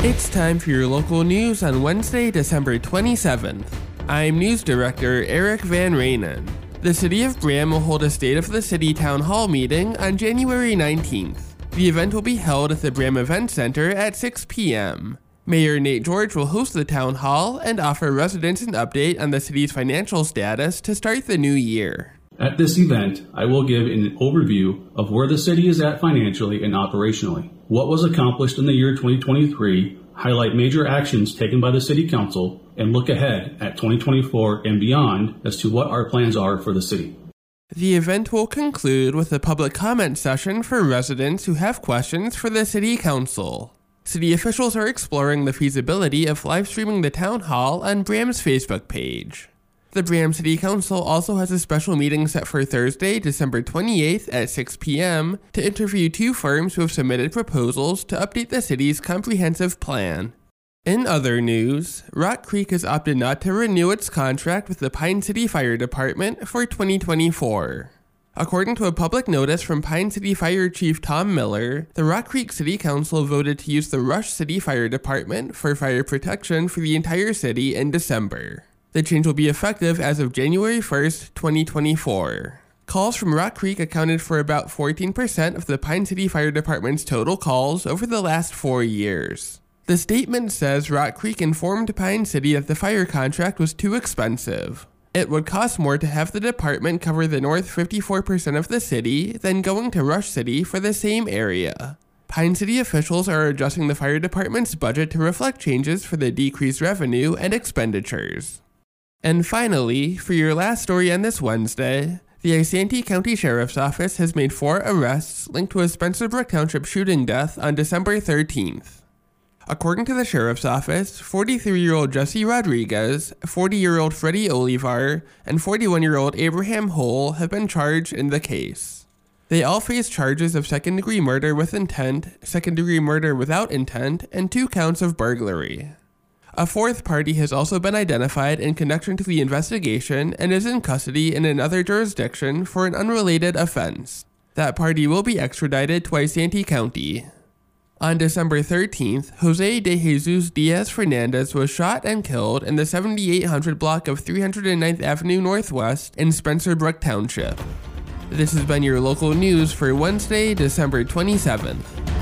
It's time for your local news on Wednesday, December 27th. I'm News Director Eric Van Rainen. The City of Braham will hold a State of the City Town Hall meeting on January 19th. The event will be held at the Braham Event Center at 6 p.m. Mayor Nate George will host the town hall and offer residents an update on the city's financial status to start the new year. At this event, I will give an overview of where the city is at financially and operationally, what was accomplished in the year 2023, highlight major actions taken by the City Council, and look ahead at 2024 and beyond as to what our plans are for the city. The event will conclude with a public comment session for residents who have questions for the City Council. City officials are exploring the feasibility of live streaming the town hall on Braham's Facebook page. The Braham City Council also has a special meeting set for Thursday, December 28th at 6 p.m. to interview two firms who have submitted proposals to update the city's comprehensive plan. In other news, Rock Creek has opted not to renew its contract with the Pine City Fire Department for 2024. According to a public notice from Pine City Fire Chief Tom Miller, the Rock Creek City Council voted to use the Rush City Fire Department for fire protection for the entire city in December. The change will be effective as of January 1st, 2024. Calls from Rock Creek accounted for about 14% of the Pine City Fire Department's total calls over the last four years. The statement says Rock Creek informed Pine City that the fire contract was too expensive. It would cost more to have the department cover the north 54% of the city than going to Rush City for the same area. Pine City officials are adjusting the fire department's budget to reflect changes for the decreased revenue and expenditures. And finally, for your last story on this Wednesday, the Isanti County Sheriff's Office has made four arrests linked to a Spencer Brook Township shooting death on December 13th. According to the Sheriff's Office, 43 year old Jesse Rodriguez, 40 year old Freddie Olivar, and 41 year old Abraham Hole have been charged in the case. They all face charges of second degree murder with intent, second degree murder without intent, and two counts of burglary. A fourth party has also been identified in connection to the investigation and is in custody in another jurisdiction for an unrelated offense. That party will be extradited to Isanti County. On December 13th, Jose de Jesus Diaz Fernandez was shot and killed in the 7800 block of 309th Avenue Northwest in Spencer Brook Township. This has been your local news for Wednesday, December 27th.